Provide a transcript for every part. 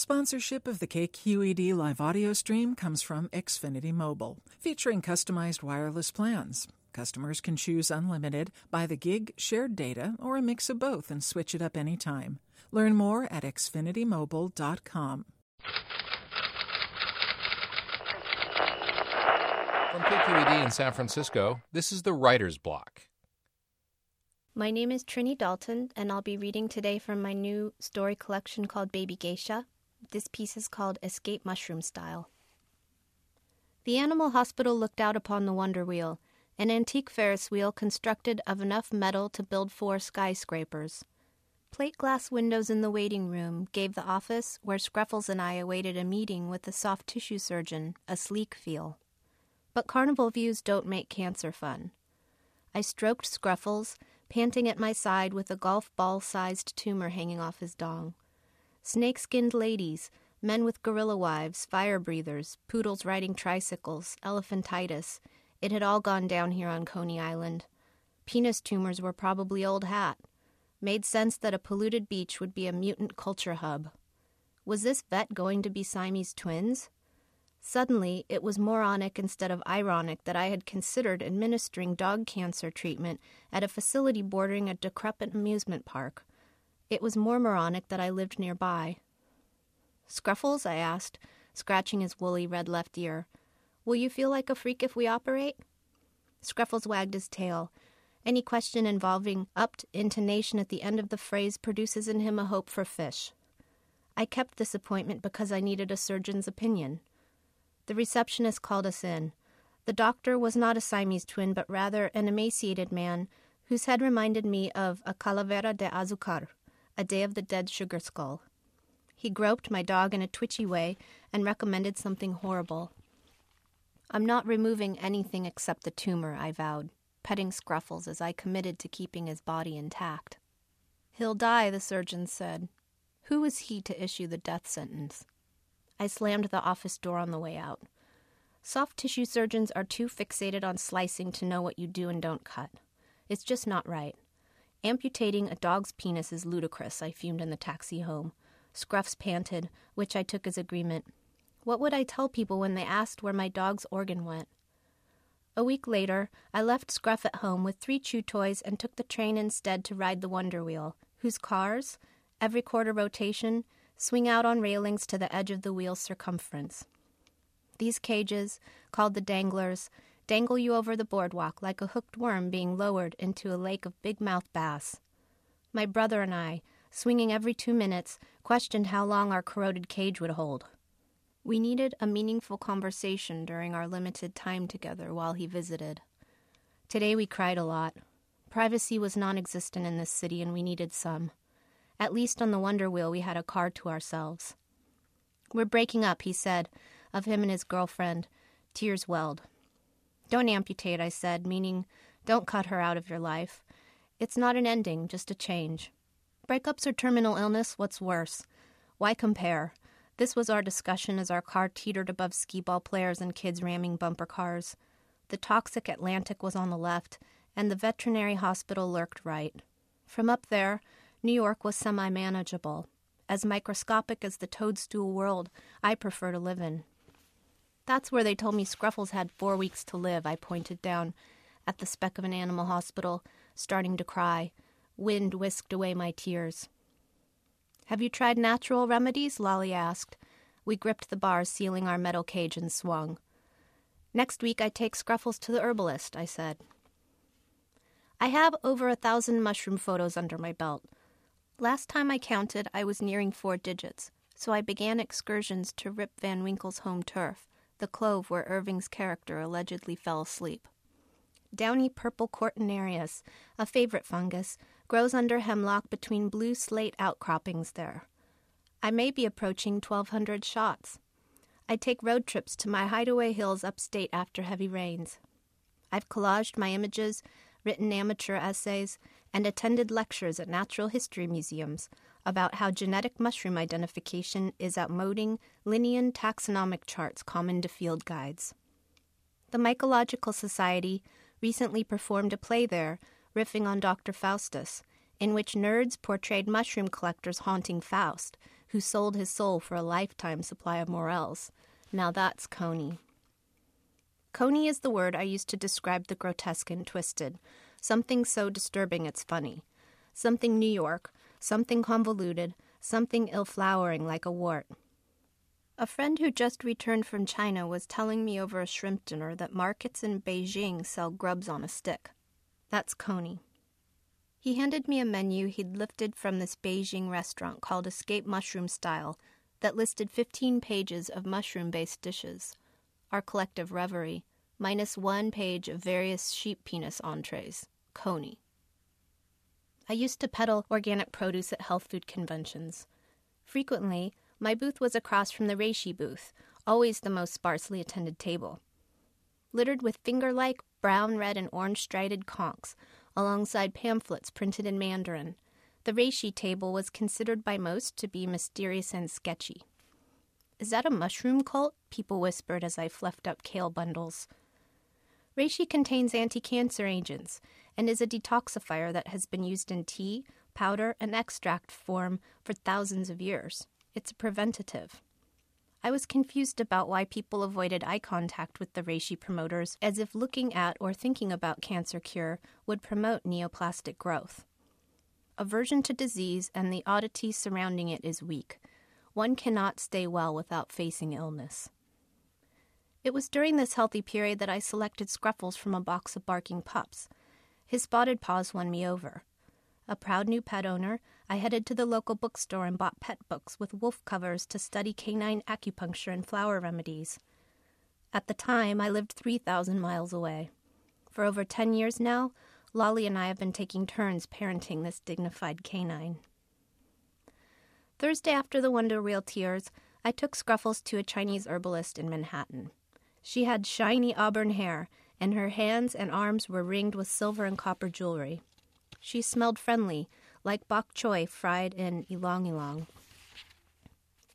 Sponsorship of the KQED live audio stream comes from Xfinity Mobile, featuring customized wireless plans. Customers can choose unlimited, by the gig, shared data, or a mix of both and switch it up anytime. Learn more at xfinitymobile.com. From KQED in San Francisco, this is the Writer's Block. My name is Trinie Dalton, and I'll be reading today from my new story collection called Baby Geisha. This piece is called Escape Mushroom Style. The animal hospital looked out upon the Wonder Wheel, an antique Ferris wheel constructed of enough metal to build four skyscrapers. Plate glass windows in the waiting room gave the office, where Scruffles and I awaited a meeting with the soft tissue surgeon, a sleek feel. But carnival views don't make cancer fun. I stroked Scruffles, panting at my side with a golf ball sized tumor hanging off his dong snake skinned ladies, men with gorilla wives, fire breathers, poodles riding tricycles, elephantitis. It had all gone down here on Coney Island. Penis tumors were probably old hat. Made sense that a polluted beach would be a mutant culture hub. Was this vet going to be Siamese twins? Suddenly, it was moronic instead of ironic that I had considered administering dog cancer treatment at a facility bordering a decrepit amusement park. It was more moronic that I lived nearby. Scruffles, I asked, scratching his woolly red left ear, will you feel like a freak if we operate? Scruffles wagged his tail. Any question involving upped intonation at the end of the phrase produces in him a hope for fish. I kept this appointment because I needed a surgeon's opinion. The receptionist called us in. The doctor was not a Siamese twin, but rather an emaciated man whose head reminded me of a calavera de azucar, a Day of the Dead sugar skull. He groped my dog in a twitchy way and recommended something horrible. I'm not removing anything except the tumor, I vowed, petting Scruffles as I committed to keeping his body intact. He'll die, the surgeon said. Who is he to issue the death sentence? I slammed the office door on the way out. Soft tissue surgeons are too fixated on slicing to know what you do and don't cut. It's just not right. Amputating a dog's penis is ludicrous, I fumed in the taxi home. Scruffs panted, which I took as agreement. What would I tell people when they asked where my dog's organ went? A week later, I left Scruff at home with three chew toys and took the train instead to ride the Wonder Wheel, whose cars, every quarter rotation, swing out on railings to the edge of the wheel's circumference. These cages, called the danglers, dangle you over the boardwalk like a hooked worm being lowered into a lake of big mouth bass. My brother and I, swinging every two minutes, questioned how long our corroded cage would hold. We needed a meaningful conversation during our limited time together while he visited. Today we cried a lot. Privacy was non existent in this city, and we needed some. At least on the Wonder Wheel, we had a car to ourselves. We're breaking up, he said, of him and his girlfriend. Tears welled. Don't amputate, I said, meaning don't cut her out of your life. It's not an ending, just a change. Breakups or terminal illness, what's worse? Why compare? This was our discussion as our car teetered above skee ball players and kids ramming bumper cars. The toxic Atlantic was on the left, and the veterinary hospital lurked right. From up there, New York was semi manageable. As microscopic as the toadstool world I prefer to live in. That's where they told me Scruffles had four weeks to live. I pointed down at the speck of an animal hospital, starting to cry. Wind whisked away my tears. Have you tried natural remedies? Lolly asked. We gripped the bars sealing our metal cage and swung. Next week I take Scruffles to the herbalist, I said. I have over a thousand mushroom photos under my belt. Last time I counted, I was nearing four digits, so I began excursions to Rip Van Winkle's home turf the clove where Irving's character allegedly fell asleep. Downy purple Cortinarius, a favorite fungus, grows under hemlock between blue slate outcroppings there. I may be approaching 1,200 shots. I take road trips to my hideaway hills upstate after heavy rains. I've collaged my images, written amateur essays, and attended lectures at natural history museums, about how genetic mushroom identification is outmoding Linnean taxonomic charts common to field guides. The Mycological Society recently performed a play there, riffing on Dr. Faustus, in which nerds portrayed mushroom collectors haunting Faust, who sold his soul for a lifetime supply of morels. Now that's Coney. Coney is the word I use to describe the grotesque and twisted, something so disturbing it's funny, something New York, something convoluted, something ill flowering like a wart. A friend who just returned from China was telling me over a shrimp dinner that markets in Beijing sell grubs on a stick. That's Coney. He handed me a menu he'd lifted from this Beijing restaurant called Escape Mushroom Style that listed 15 pages of mushroom based dishes. Our collective reverie, minus one page of various sheep penis entrees. Coney. I used to peddle organic produce at health food conventions. Frequently, my booth was across from the reishi booth, always the most sparsely attended table. Littered with finger like brown, red, and orange striated conchs, alongside pamphlets printed in Mandarin, the reishi table was considered by most to be mysterious and sketchy. Is that a mushroom cult? People whispered as I fluffed up kale bundles. Reishi contains anti cancer agents and is a detoxifier that has been used in tea, powder, and extract form for thousands of years. It's a preventative. I was confused about why people avoided eye contact with the reishi promoters, as if looking at or thinking about cancer cure would promote neoplastic growth. Aversion to disease and the oddity surrounding it is weak. One cannot stay well without facing illness. It was during this healthy period that I selected Scruffles from a box of barking pups. His spotted paws won me over. A proud new pet owner, I headed to the local bookstore and bought pet books with wolf covers to study canine acupuncture and flower remedies. At the time, I lived 3,000 miles away. For over 10 years now, Lolly and I have been taking turns parenting this dignified canine. Thursday after the Wonder Wheel tears, I took Scruffles to a Chinese herbalist in Manhattan. She had shiny auburn hair, and her hands and arms were ringed with silver and copper jewelry. She smelled friendly, like bok choy fried in ylang ylang.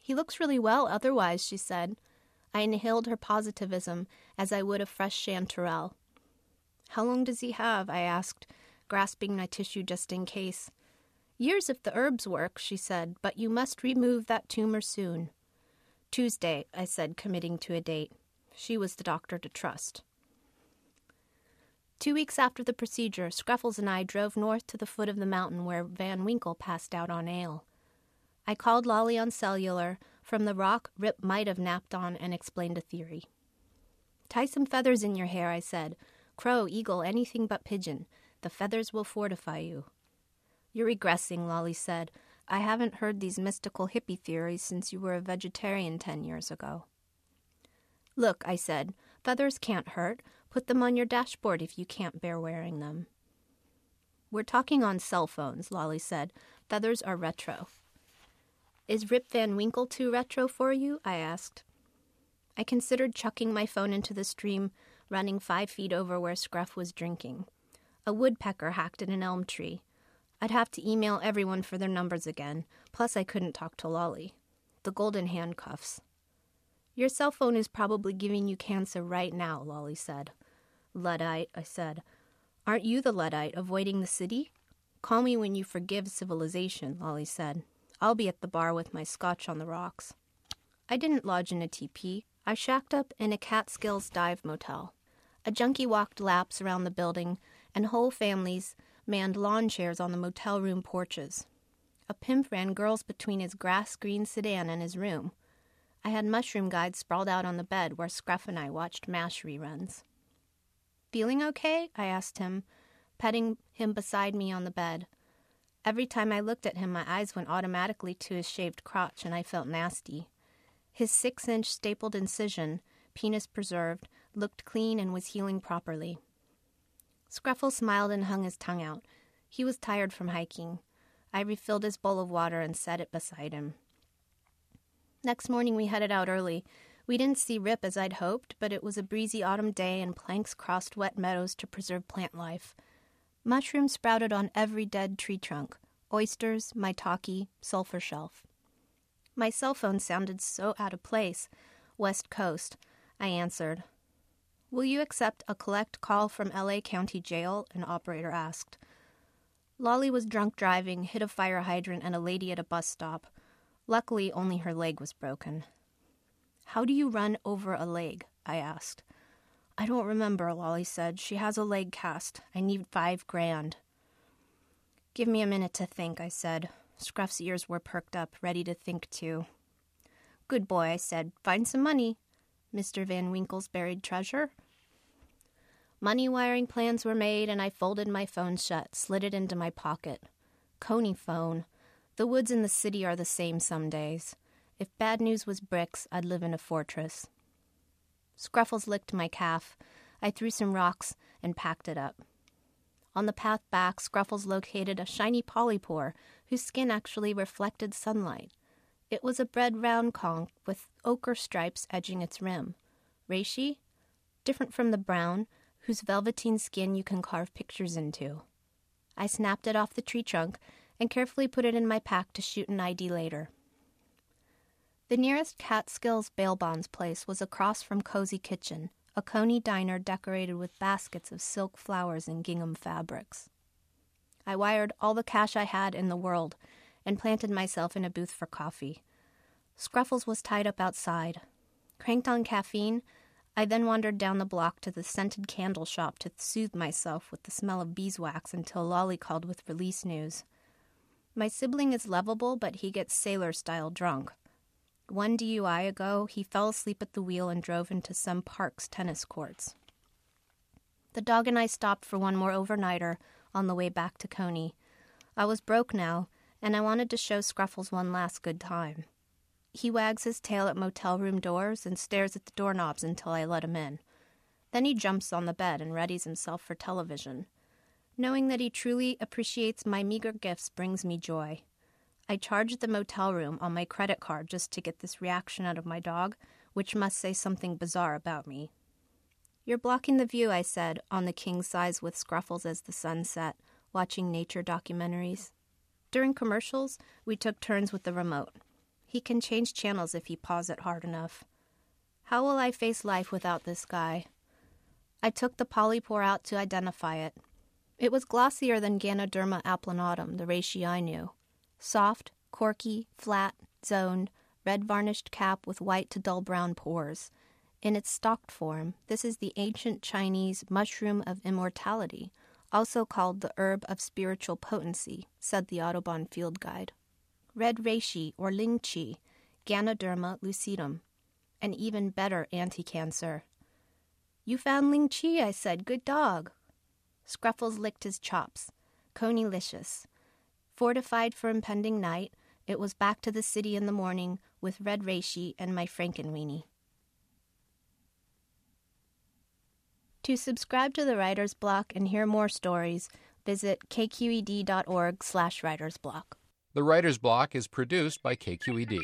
He looks really well otherwise, she said. I inhaled her positivism as I would a fresh chanterelle. How long does he have? I asked, grasping my tissue just in case. Years if the herbs work, she said, but you must remove that tumor soon. Tuesday, I said, committing to a date. She was the doctor to trust. Two weeks after the procedure, Scruffles and I drove north to the foot of the mountain where Van Winkle passed out on ale. I called Lolly on cellular from the rock Rip might have napped on and explained a theory. Tie some feathers in your hair, I said. Crow, eagle, anything but pigeon. The feathers will fortify you. You're regressing, Lolly said. I haven't heard these mystical hippie theories since you were a vegetarian ten years ago. Look, I said, feathers can't hurt. Put them on your dashboard if you can't bear wearing them. We're talking on cell phones, Lolly said. Feathers are retro. Is Rip Van Winkle too retro for you? I asked. I considered chucking my phone into the stream running five feet over where Scruff was drinking. A woodpecker hacked at an elm tree. I'd have to email everyone for their numbers again, plus I couldn't talk to Lolly. The golden handcuffs. Your cell phone is probably giving you cancer right now, Lolly said. Luddite, I said. Aren't you the Luddite avoiding the city? Call me when you forgive civilization, Lolly said. I'll be at the bar with my scotch on the rocks. I didn't lodge in a teepee. I shacked up in a Catskills dive motel. A junkie walked laps around the building, and whole families manned lawn chairs on the motel room porches. A pimp ran girls between his grass green sedan and his room. I had mushroom guides sprawled out on the bed where Scruff and I watched MASH reruns. Feeling okay? I asked him, petting him beside me on the bed. Every time I looked at him, my eyes went automatically to his shaved crotch, and I felt nasty. His six inch stapled incision, penis preserved, looked clean and was healing properly. Scruffle smiled and hung his tongue out. He was tired from hiking. I refilled his bowl of water and set it beside him. Next morning, we headed out early. We didn't see Rip as I'd hoped, but it was a breezy autumn day and planks crossed wet meadows to preserve plant life. Mushrooms sprouted on every dead tree trunk oysters, maitake, sulfur shelf. My cell phone sounded so out of place. West Coast. I answered. Will you accept a collect call from LA County Jail? An operator asked. Lolly was drunk driving, hit a fire hydrant, and a lady at a bus stop. Luckily, only her leg was broken. How do you run over a leg? I asked. I don't remember, Lolly said. She has a leg cast. I need five grand. Give me a minute to think, I said. Scruff's ears were perked up, ready to think too. Good boy, I said. Find some money. Mr. Van Winkle's buried treasure? Money wiring plans were made, and I folded my phone shut, slid it into my pocket. Coney phone. The woods in the city are the same some days. If bad news was bricks, I'd live in a fortress. Scruffles licked my calf. I threw some rocks and packed it up. On the path back, Scruffles located a shiny polypore whose skin actually reflected sunlight. It was a bread round conch with ochre stripes edging its rim. Reishi? Different from the brown, whose velveteen skin you can carve pictures into. I snapped it off the tree trunk and carefully put it in my pack to shoot an ID later. The nearest Catskills bail bonds place was across from Cozy Kitchen, a coney diner decorated with baskets of silk flowers and gingham fabrics. I wired all the cash I had in the world and planted myself in a booth for coffee. Scruffles was tied up outside. Cranked on caffeine, I then wandered down the block to the scented candle shop to soothe myself with the smell of beeswax until Lolly called with release news. My sibling is lovable, but he gets sailor style drunk. One DUI ago, he fell asleep at the wheel and drove into some park's tennis courts. The dog and I stopped for one more overnighter on the way back to Coney. I was broke now, and I wanted to show Scruffles one last good time. He wags his tail at motel room doors and stares at the doorknobs until I let him in. Then he jumps on the bed and readies himself for television. Knowing that he truly appreciates my meager gifts brings me joy. I charged the motel room on my credit card just to get this reaction out of my dog, which must say something bizarre about me. You're blocking the view, I said, on the king size with Scruffles as the sun set, watching nature documentaries. During commercials, we took turns with the remote. He can change channels if he paws it hard enough. How will I face life without this guy? I took the polypore out to identify it. It was glossier than Ganoderma applanatum, the reishi I knew. Soft, corky, flat, zoned, red varnished cap with white to dull brown pores. In its stalked form, this is the ancient Chinese mushroom of immortality, also called the herb of spiritual potency, said the Audubon field guide. Red reishi or ling chi, Ganoderma lucidum, an even better anti cancer. You found ling chi, I said. Good dog. Scruffles licked his chops. Coney-licious. Fortified for impending night, it was back to the city in the morning with red reishi and my frankenweenie. To subscribe to the Writer's Block and hear more stories, visit kqed.org slash writersblock. The Writer's Block is produced by KQED.